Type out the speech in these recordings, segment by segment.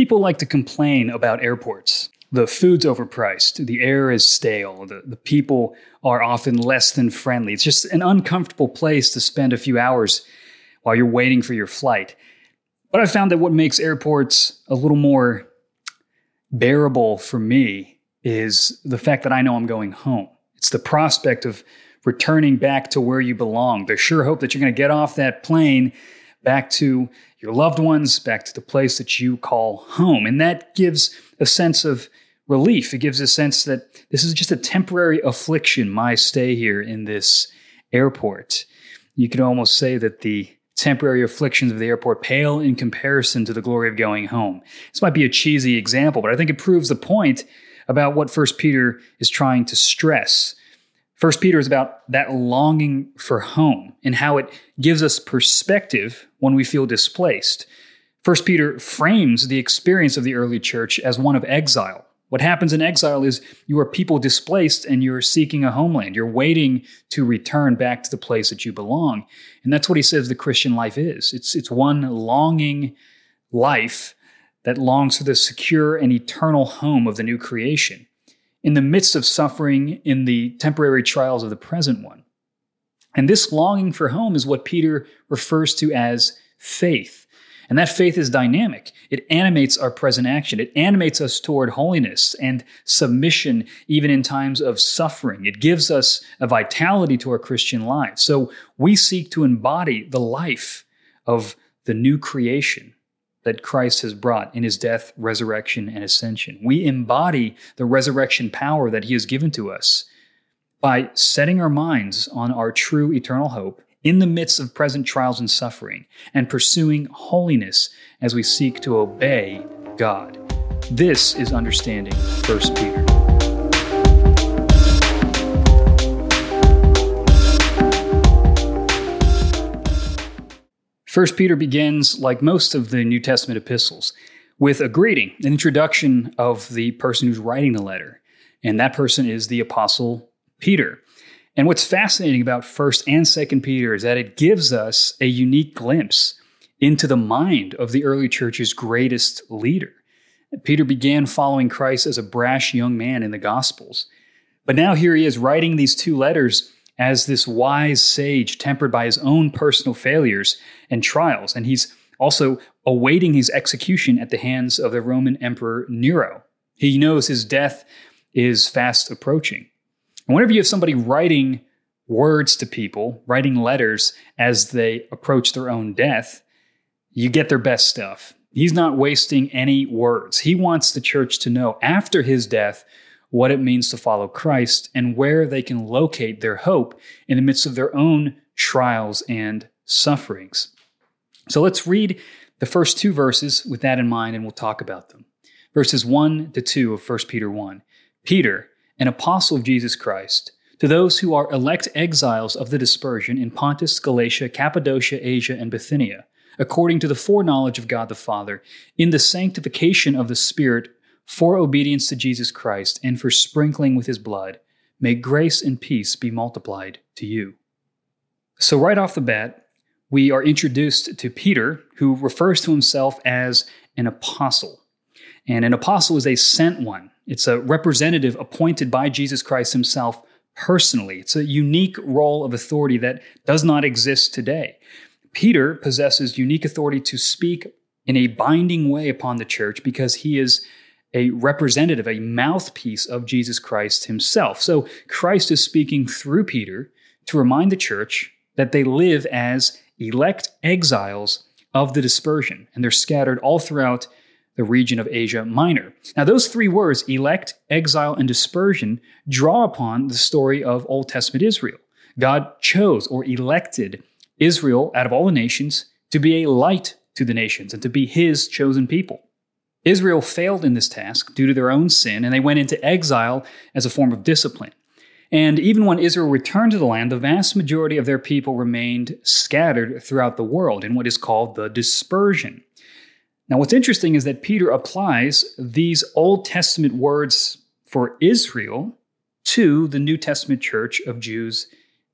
People like to complain about airports. The food's overpriced, the air is stale, the, the people are often less than friendly. It's just an uncomfortable place to spend a few hours while you're waiting for your flight. But I found that what makes airports a little more bearable for me is the fact that I know I'm going home. It's the prospect of returning back to where you belong, the sure hope that you're going to get off that plane back to your loved ones, back to the place that you call home. And that gives a sense of relief. It gives a sense that this is just a temporary affliction, my stay here in this airport. You could almost say that the temporary afflictions of the airport pale in comparison to the glory of going home. This might be a cheesy example, but I think it proves the point about what First Peter is trying to stress. First Peter is about that longing for home and how it gives us perspective when we feel displaced. First Peter frames the experience of the early church as one of exile. What happens in exile is you are people displaced and you're seeking a homeland. You're waiting to return back to the place that you belong. And that's what he says the Christian life is. It's, it's one longing life that longs for the secure and eternal home of the new creation in the midst of suffering in the temporary trials of the present one. And this longing for home is what Peter refers to as faith. And that faith is dynamic. It animates our present action. It animates us toward holiness and submission, even in times of suffering. It gives us a vitality to our Christian lives. So we seek to embody the life of the new creation that Christ has brought in his death, resurrection, and ascension. We embody the resurrection power that he has given to us by setting our minds on our true eternal hope in the midst of present trials and suffering and pursuing holiness as we seek to obey God. This is understanding 1 Peter. First Peter begins, like most of the New Testament epistles, with a greeting, an introduction of the person who's writing the letter. And that person is the Apostle Peter. And what's fascinating about 1st and 2nd Peter is that it gives us a unique glimpse into the mind of the early church's greatest leader. Peter began following Christ as a brash young man in the Gospels. But now here he is writing these two letters as this wise sage tempered by his own personal failures and trials. And he's also awaiting his execution at the hands of the Roman Emperor Nero. He knows his death is fast approaching. And whenever you have somebody writing words to people, writing letters as they approach their own death, you get their best stuff. He's not wasting any words. He wants the church to know after his death what it means to follow Christ, and where they can locate their hope in the midst of their own trials and sufferings. So let's read the first two verses with that in mind, and we'll talk about them. Verses 1 to 2 of 1 Peter 1. Peter, an apostle of Jesus Christ, to those who are elect exiles of the dispersion in Pontus, Galatia, Cappadocia, Asia, and Bithynia, according to the foreknowledge of God the Father, in the sanctification of the Spirit for obedience to Jesus Christ and for sprinkling with his blood, may grace and peace be multiplied to you. So, right off the bat, we are introduced to Peter, who refers to himself as an apostle. And an apostle is a sent one, it's a representative appointed by Jesus Christ himself personally. It's a unique role of authority that does not exist today. Peter possesses unique authority to speak in a binding way upon the church because he is a representative, a mouthpiece of Jesus Christ himself. So Christ is speaking through Peter to remind the church that they live as elect exiles of the dispersion, and they're scattered all throughout the region of Asia Minor. Now, those three words, elect, exile, and dispersion, draw upon the story of Old Testament Israel. God chose or elected Israel out of all the nations to be a light to the nations and to be his chosen people. Israel failed in this task due to their own sin, and they went into exile as a form of discipline. And even when Israel returned to the land, the vast majority of their people remained scattered throughout the world in what is called the dispersion. Now, what's interesting is that Peter applies these Old Testament words for Israel to the New Testament church of Jews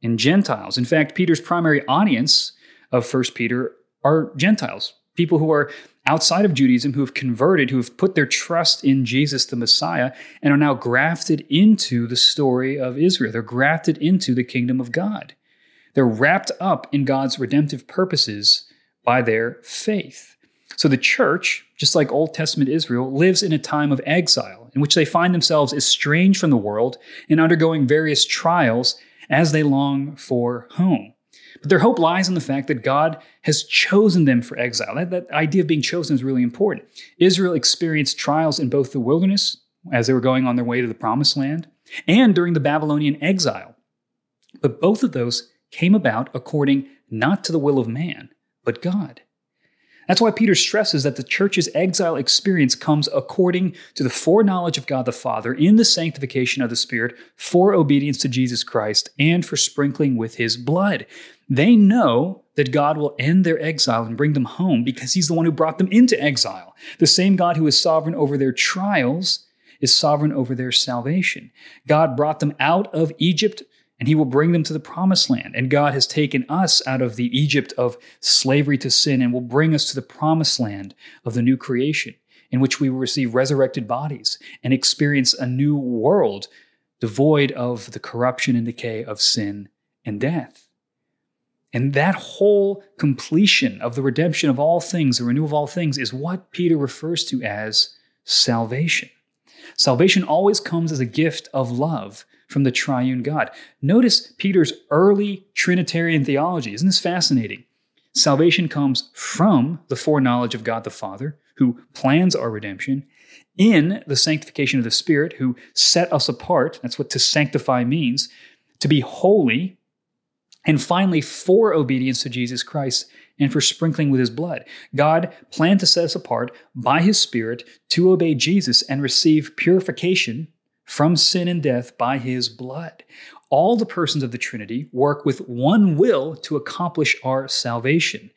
and Gentiles. In fact, Peter's primary audience of 1 Peter are Gentiles, people who are outside of Judaism who have converted, who have put their trust in Jesus the Messiah, and are now grafted into the story of Israel. They're grafted into the kingdom of God. They're wrapped up in God's redemptive purposes by their faith. So the church, just like Old Testament Israel, lives in a time of exile in which they find themselves estranged from the world and undergoing various trials as they long for home. But their hope lies in the fact that God has chosen them for exile. That, that idea of being chosen is really important. Israel experienced trials in both the wilderness, as they were going on their way to the promised land, and during the Babylonian exile. But both of those came about according not to the will of man, but God. That's why Peter stresses that the church's exile experience comes according to the foreknowledge of God the Father in the sanctification of the Spirit for obedience to Jesus Christ and for sprinkling with his blood. They know that God will end their exile and bring them home because he's the one who brought them into exile. The same God who is sovereign over their trials is sovereign over their salvation. God brought them out of Egypt and he will bring them to the promised land. And God has taken us out of the Egypt of slavery to sin and will bring us to the promised land of the new creation, in which we will receive resurrected bodies and experience a new world devoid of the corruption and decay of sin and death. And that whole completion of the redemption of all things, the renewal of all things, is what Peter refers to as salvation. Salvation always comes as a gift of love from the triune God. Notice Peter's early Trinitarian theology. Isn't this fascinating? Salvation comes from the foreknowledge of God the Father, who plans our redemption, in the sanctification of the Spirit, who set us apart. That's what to sanctify means, to be holy, and finally, for obedience to Jesus Christ and for sprinkling with his blood. God planned to set us apart by his Spirit to obey Jesus and receive purification from sin and death by his blood. All the persons of the Trinity work with one will to accomplish our salvation.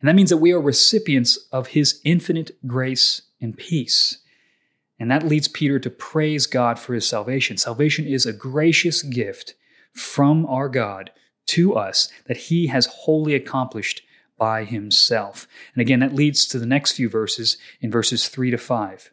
And that means that we are recipients of his infinite grace and peace. And that leads Peter to praise God for his salvation. Salvation is a gracious gift from our God to us that he has wholly accomplished by himself. And again, that leads to the next few verses in verses 3 to 5.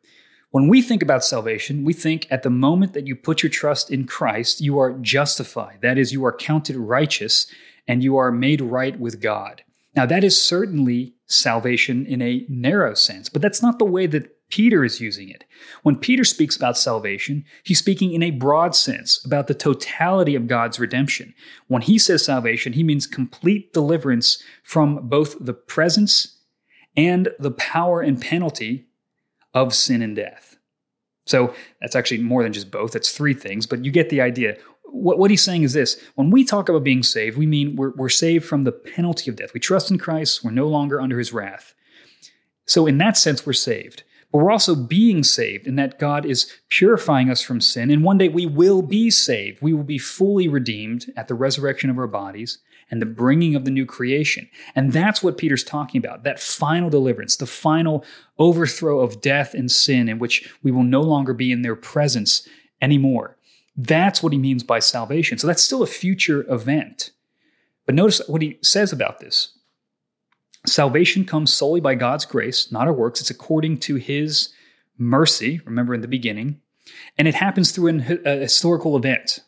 When we think about salvation, we think at the moment that you put your trust in Christ, you are justified. That is, you are counted righteous and you are made right with God. Now, that is certainly salvation in a narrow sense, but that's not the way that Peter is using it. When Peter speaks about salvation, he's speaking in a broad sense about the totality of God's redemption. When he says salvation, he means complete deliverance from both the presence and the power and penalty of sin and death. So that's actually more than just both. That's three things, but you get the idea. What, what he's saying is this when we talk about being saved, we mean we're, we're saved from the penalty of death. We trust in Christ, we're no longer under his wrath. So, in that sense, we're saved. But we're also being saved in that God is purifying us from sin. And one day we will be saved. We will be fully redeemed at the resurrection of our bodies and the bringing of the new creation. And that's what Peter's talking about that final deliverance, the final overthrow of death and sin, in which we will no longer be in their presence anymore. That's what he means by salvation. So that's still a future event. But notice what he says about this. Salvation comes solely by God's grace, not our works. It's according to his mercy, remember in the beginning, and it happens through an, historical event.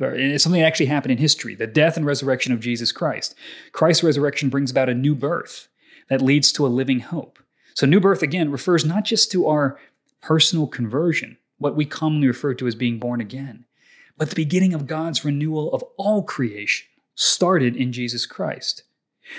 It's eh, something that actually happened in history the death and resurrection of Jesus Christ. Christ's resurrection brings about a new birth that leads to a living hope. So, new birth, again, refers not just to our personal conversion, what we commonly refer to as being born again, but the beginning of God's renewal of all creation started in Jesus Christ.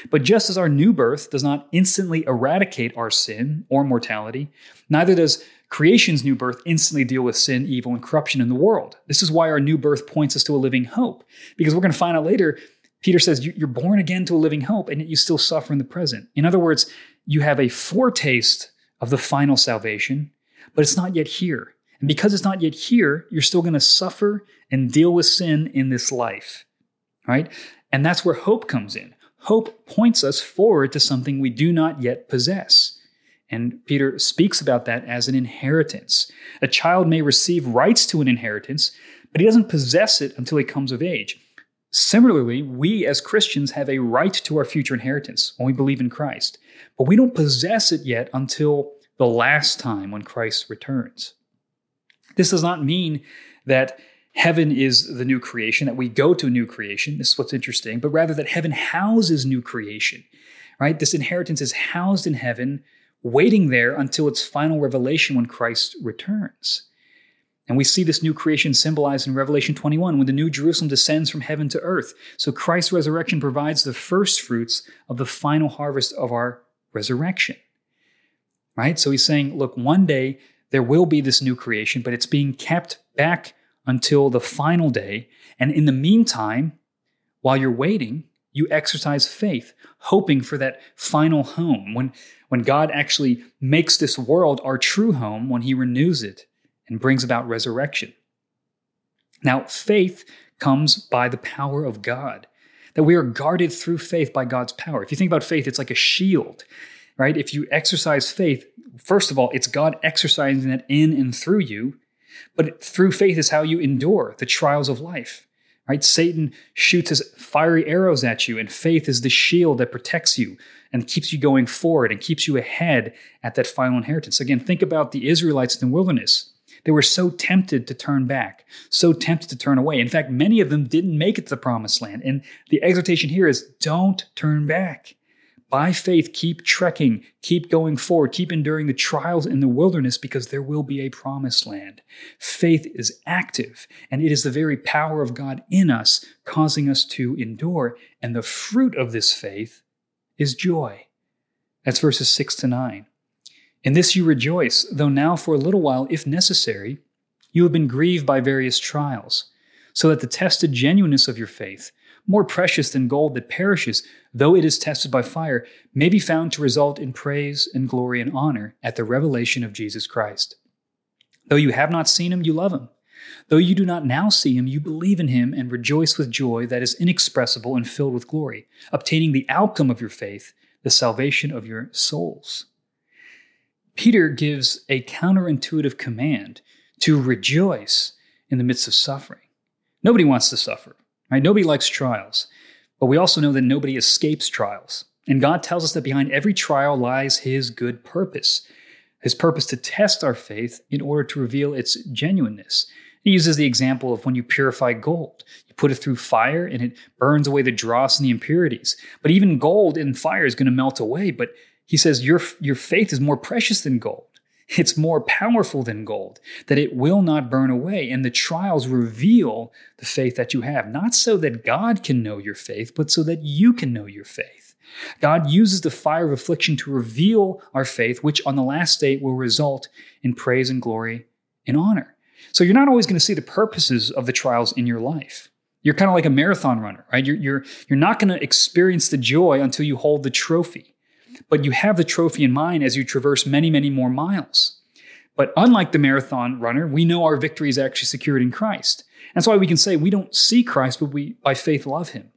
But just as our new birth does not instantly eradicate our sin or mortality, neither does creation's new birth instantly deal with sin, evil, and corruption in the world. This is why our new birth points us to a living hope, because we're going to find out later. Peter says you're born again to a living hope, and yet you still suffer in the present. In other words, you have a foretaste of the final salvation, but it's not yet here. And because it's not yet here, you're still going to suffer and deal with sin in this life, right? And that's where hope comes in. Hope points us forward to something we do not yet possess. And Peter speaks about that as an inheritance. A child may receive rights to an inheritance, but he doesn't possess it until he comes of age. Similarly, we as Christians have a right to our future inheritance when we believe in Christ, but we don't possess it yet until the last time when Christ returns. This does not mean that heaven is the new creation, that we go to a new creation. This is what's interesting, but rather that heaven houses new creation, right? This inheritance is housed in heaven, waiting there until its final revelation when Christ returns. And we see this new creation symbolized in Revelation 21 when the new Jerusalem descends from heaven to earth. So Christ's resurrection provides the first fruits of the final harvest of our resurrection. Right? So he's saying, look, one day there will be this new creation, but it's being kept back until the final day. And in the meantime, while you're waiting, you exercise faith, hoping for that final home when, when God actually makes this world our true home, when He renews it and brings about resurrection. Now, faith comes by the power of God, that we are guarded through faith by God's power. If you think about faith, it's like a shield, right? If you exercise faith, first of all, it's God exercising that in and through you, but through faith is how you endure the trials of life. Right? Satan shoots his fiery arrows at you, and faith is the shield that protects you and keeps you going forward and keeps you ahead at that final inheritance. Again, think about the Israelites in the wilderness. They were so tempted to turn back, so tempted to turn away. In fact, many of them didn't make it to the promised land. And the exhortation here is don't turn back. By faith, keep trekking, keep going forward, keep enduring the trials in the wilderness because there will be a promised land. Faith is active, and it is the very power of God in us causing us to endure. And the fruit of this faith is joy. That's verses 6 to 9. In this you rejoice, though now for a little while, if necessary, you have been grieved by various trials, so that the tested genuineness of your faith, more precious than gold that perishes, though it is tested by fire, may be found to result in praise and glory and honor at the revelation of Jesus Christ. Though you have not seen him, you love him. Though you do not now see him, you believe in him and rejoice with joy that is inexpressible and filled with glory, obtaining the outcome of your faith, the salvation of your souls. Peter gives a counterintuitive command to rejoice in the midst of suffering. Nobody wants to suffer, right? Nobody likes trials, but we also know that nobody escapes trials. And God tells us that behind every trial lies his good purpose, his purpose to test our faith in order to reveal its genuineness. He uses the example of when you purify gold. You put it through fire and it burns away the dross and the impurities. But even gold in fire is going to melt away, but he says, your, your faith is more precious than gold. It's more powerful than gold, that it will not burn away. And the trials reveal the faith that you have, not so that God can know your faith, but so that you can know your faith. God uses the fire of affliction to reveal our faith, which on the last day will result in praise and glory and honor. So you're not always going to see the purposes of the trials in your life. You're kind of like a marathon runner, right? You're, you're, you're not going to experience the joy until you hold the trophy but you have the trophy in mind as you traverse many, many more miles. But unlike the marathon runner, we know our victory is actually secured in Christ. And that's why we can say we don't see Christ, but we by faith love him.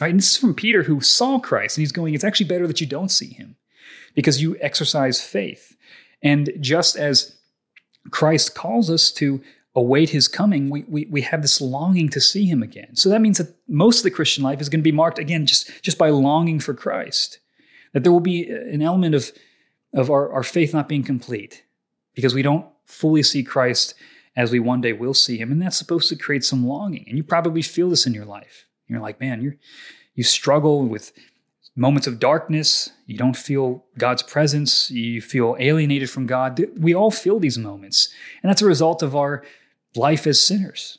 Right? And this is from Peter who saw Christ, and he's going, it's actually better that you don't see him because you exercise faith. And just as Christ calls us to await his coming, we, we, we have this longing to see him again. So that means that most of the Christian life is going to be marked again just, just by longing for Christ that there will be an element of, of our, our faith not being complete because we don't fully see Christ as we one day will see him. And that's supposed to create some longing. And you probably feel this in your life. You're like, man, you're, you struggle with moments of darkness. You don't feel God's presence. You feel alienated from God. We all feel these moments. And that's a result of our life as sinners,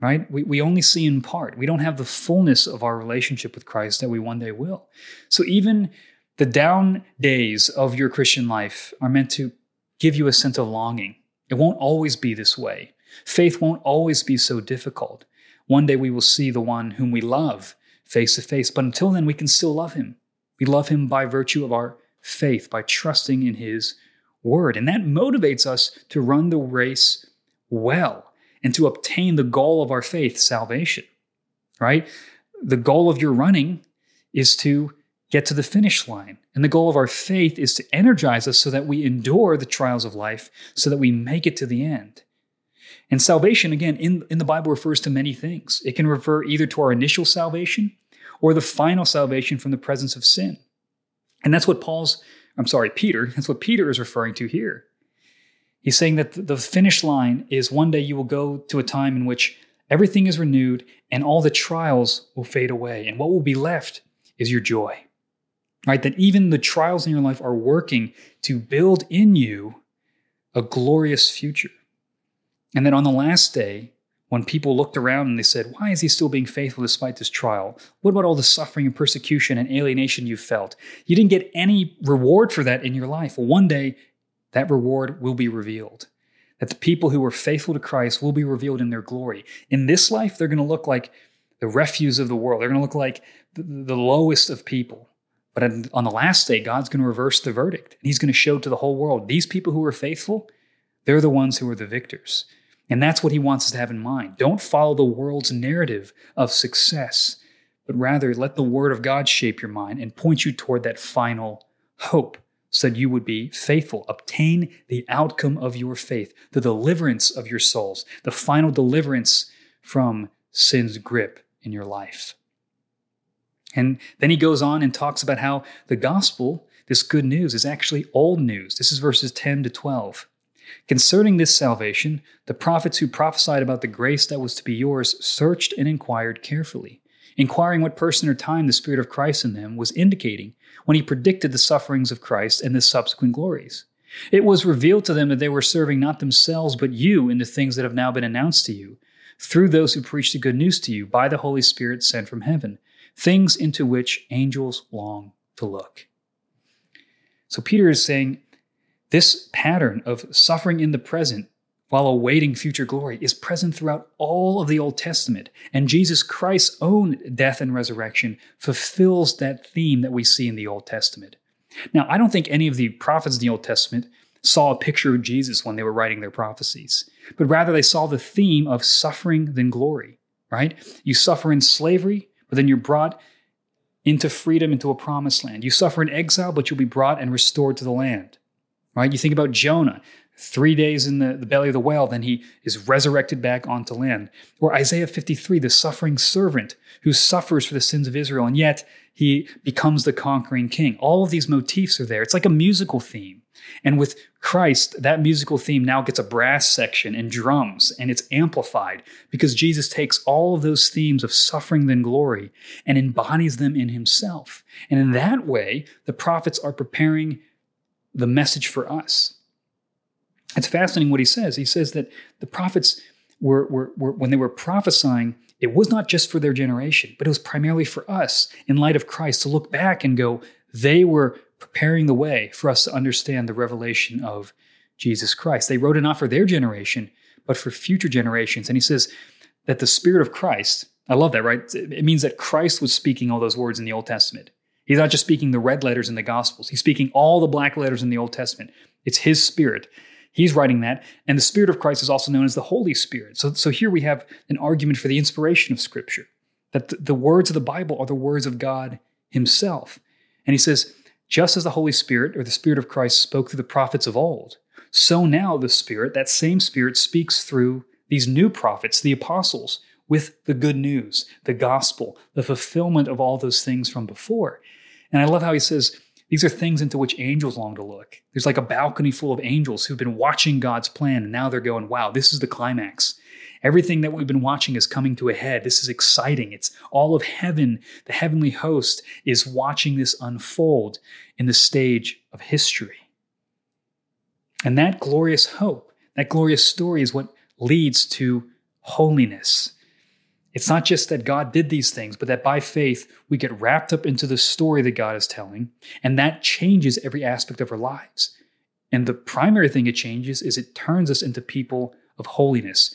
right? We, we only see in part. We don't have the fullness of our relationship with Christ that we one day will. So even the down days of your Christian life are meant to give you a sense of longing. It won't always be this way. Faith won't always be so difficult. One day we will see the one whom we love face to face, but until then, we can still love him. We love him by virtue of our faith, by trusting in his word. And that motivates us to run the race well and to obtain the goal of our faith, salvation, right? The goal of your running is to get to the finish line. And the goal of our faith is to energize us so that we endure the trials of life, so that we make it to the end. And salvation, again, in, in the Bible refers to many things. It can refer either to our initial salvation or the final salvation from the presence of sin. And that's what Paul's, I'm sorry, Peter, that's what Peter is referring to here. He's saying that the finish line is one day you will go to a time in which everything is renewed and all the trials will fade away. And what will be left is your joy. Right? That even the trials in your life are working to build in you a glorious future. And then on the last day, when people looked around and they said, Why is he still being faithful despite this trial? What about all the suffering and persecution and alienation you felt? You didn't get any reward for that in your life. Well, one day, that reward will be revealed. That the people who were faithful to Christ will be revealed in their glory. In this life, they're going to look like the refuse of the world. They're going to look like the lowest of people. But on the last day, God's going to reverse the verdict. And He's going to show to the whole world these people who are faithful, they're the ones who are the victors. And that's what he wants us to have in mind. Don't follow the world's narrative of success, but rather let the word of God shape your mind and point you toward that final hope so that you would be faithful, obtain the outcome of your faith, the deliverance of your souls, the final deliverance from sin's grip in your life. And then he goes on and talks about how the gospel, this good news, is actually old news. This is verses 10 to 12. Concerning this salvation, the prophets who prophesied about the grace that was to be yours searched and inquired carefully, inquiring what person or time the Spirit of Christ in them was indicating when he predicted the sufferings of Christ and the subsequent glories. It was revealed to them that they were serving not themselves but you in the things that have now been announced to you, through those who preach the good news to you by the Holy Spirit sent from heaven, things into which angels long to look. So Peter is saying, this pattern of suffering in the present while awaiting future glory is present throughout all of the Old Testament. And Jesus Christ's own death and resurrection fulfills that theme that we see in the Old Testament. Now, I don't think any of the prophets in the Old Testament saw a picture of Jesus when they were writing their prophecies, but rather they saw the theme of suffering than glory, right? You suffer in slavery, but then you're brought into freedom, into a promised land. You suffer in exile, but you'll be brought and restored to the land right? You think about Jonah, three days in the, the belly of the whale, then he is resurrected back onto land. Or Isaiah 53, the suffering servant who suffers for the sins of Israel, and yet he becomes the conquering king. All of these motifs are there. It's like a musical theme. And with Christ, that musical theme now gets a brass section and drums, and it's amplified because Jesus takes all of those themes of suffering then glory and embodies them in himself. And in that way, the prophets are preparing the message for us. It's fascinating what he says. He says that the prophets were, were, were, when they were prophesying, it was not just for their generation, but it was primarily for us in light of Christ to look back and go, they were preparing the way for us to understand the revelation of Jesus Christ. They wrote it not for their generation, but for future generations. And he says that the Spirit of Christ, I love that, right? It means that Christ was speaking all those words in the Old Testament. He's not just speaking the red letters in the Gospels, he's speaking all the black letters in the Old Testament. It's his spirit. He's writing that. And the Spirit of Christ is also known as the Holy Spirit. So, so here we have an argument for the inspiration of Scripture, that the, the words of the Bible are the words of God Himself. And he says, just as the Holy Spirit or the Spirit of Christ spoke through the prophets of old, so now the Spirit, that same Spirit, speaks through these new prophets, the apostles, with the good news, the gospel, the fulfillment of all those things from before. And I love how he says, these are things into which angels long to look. There's like a balcony full of angels who've been watching God's plan, and now they're going, wow, this is the climax. Everything that we've been watching is coming to a head. This is exciting. It's all of heaven. The heavenly host is watching this unfold in the stage of history. And that glorious hope, that glorious story is what leads to holiness. It's not just that God did these things, but that by faith we get wrapped up into the story that God is telling, and that changes every aspect of our lives. And the primary thing it changes is it turns us into people of holiness.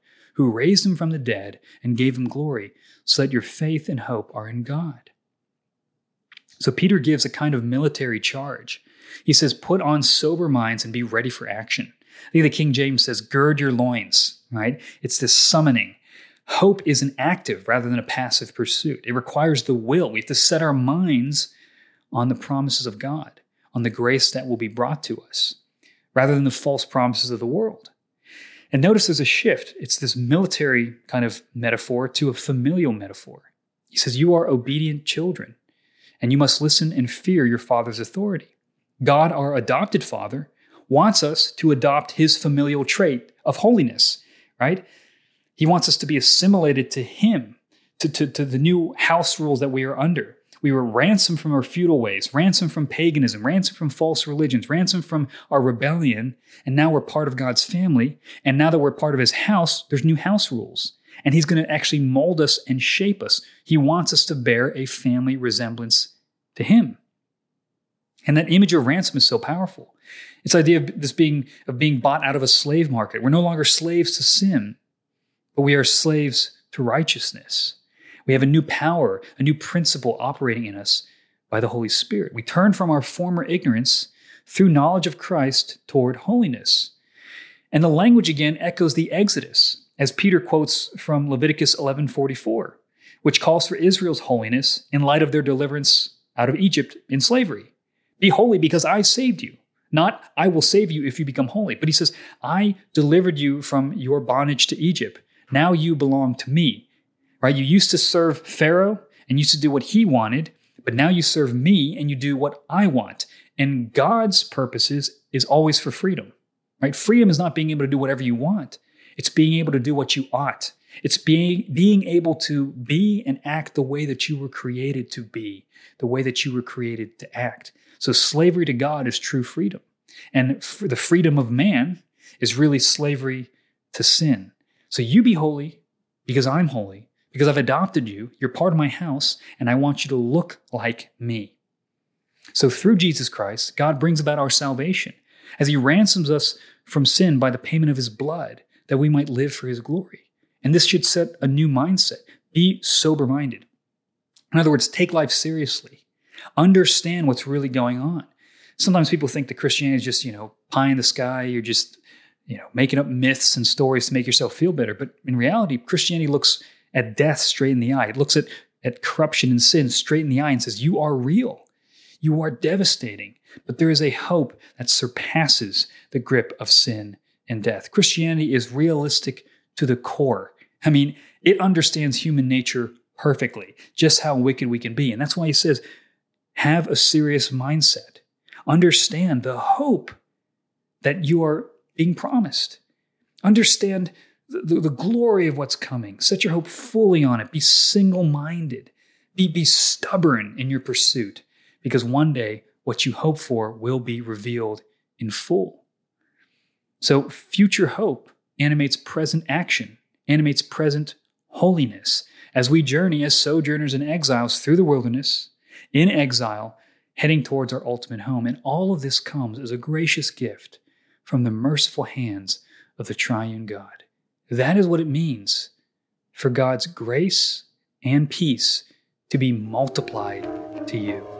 who raised him from the dead and gave him glory, so that your faith and hope are in God. So Peter gives a kind of military charge. He says, Put on sober minds and be ready for action. I think the King James says, Gird your loins, right? It's this summoning. Hope is an active rather than a passive pursuit. It requires the will. We have to set our minds on the promises of God, on the grace that will be brought to us, rather than the false promises of the world. And notice there's a shift. It's this military kind of metaphor to a familial metaphor. He says, You are obedient children, and you must listen and fear your father's authority. God, our adopted father, wants us to adopt his familial trait of holiness, right? He wants us to be assimilated to Him, to, to, to the new house rules that we are under. We were ransomed from our feudal ways, ransomed from paganism, ransomed from false religions, ransomed from our rebellion, and now we're part of God's family. And now that we're part of His house, there's new house rules. And He's going to actually mold us and shape us. He wants us to bear a family resemblance to Him. And that image of ransom is so powerful. It's the idea of this being of being bought out of a slave market. We're no longer slaves to sin but we are slaves to righteousness. We have a new power, a new principle operating in us by the Holy Spirit. We turn from our former ignorance through knowledge of Christ toward holiness. And the language again echoes the Exodus, as Peter quotes from Leviticus 11:44, which calls for Israel's holiness in light of their deliverance out of Egypt in slavery. Be holy because I saved you. Not, I will save you if you become holy. But he says, I delivered you from your bondage to Egypt. Now you belong to me, right? You used to serve Pharaoh and used to do what he wanted, but now you serve me and you do what I want. And God's purposes is always for freedom, right? Freedom is not being able to do whatever you want. It's being able to do what you ought. It's being, being able to be and act the way that you were created to be, the way that you were created to act. So slavery to God is true freedom. And the freedom of man is really slavery to sin. So you be holy because I'm holy, because I've adopted you. You're part of my house, and I want you to look like me. So through Jesus Christ, God brings about our salvation as he ransoms us from sin by the payment of his blood that we might live for his glory. And this should set a new mindset. Be sober minded. In other words, take life seriously. Understand what's really going on. Sometimes people think that Christianity is just, you know, pie in the sky. You're just you know, making up myths and stories to make yourself feel better. But in reality, Christianity looks at death straight in the eye. It looks at, at corruption and sin straight in the eye and says, You are real. You are devastating. But there is a hope that surpasses the grip of sin and death. Christianity is realistic to the core. I mean, it understands human nature perfectly, just how wicked we can be. And that's why he says, have a serious mindset. Understand the hope that you are being promised. Understand the, the, glory of what's coming. Set your hope fully on it. Be single minded. Be, be stubborn in your pursuit because one day what you hope for will be revealed in full. So, future hope animates present action, animates present holiness as we journey as sojourners and exiles through the wilderness, in exile, heading towards our ultimate home. And all of this comes as a gracious gift from the merciful hands of the triune God. That is what it means for God's grace and peace to be multiplied to you.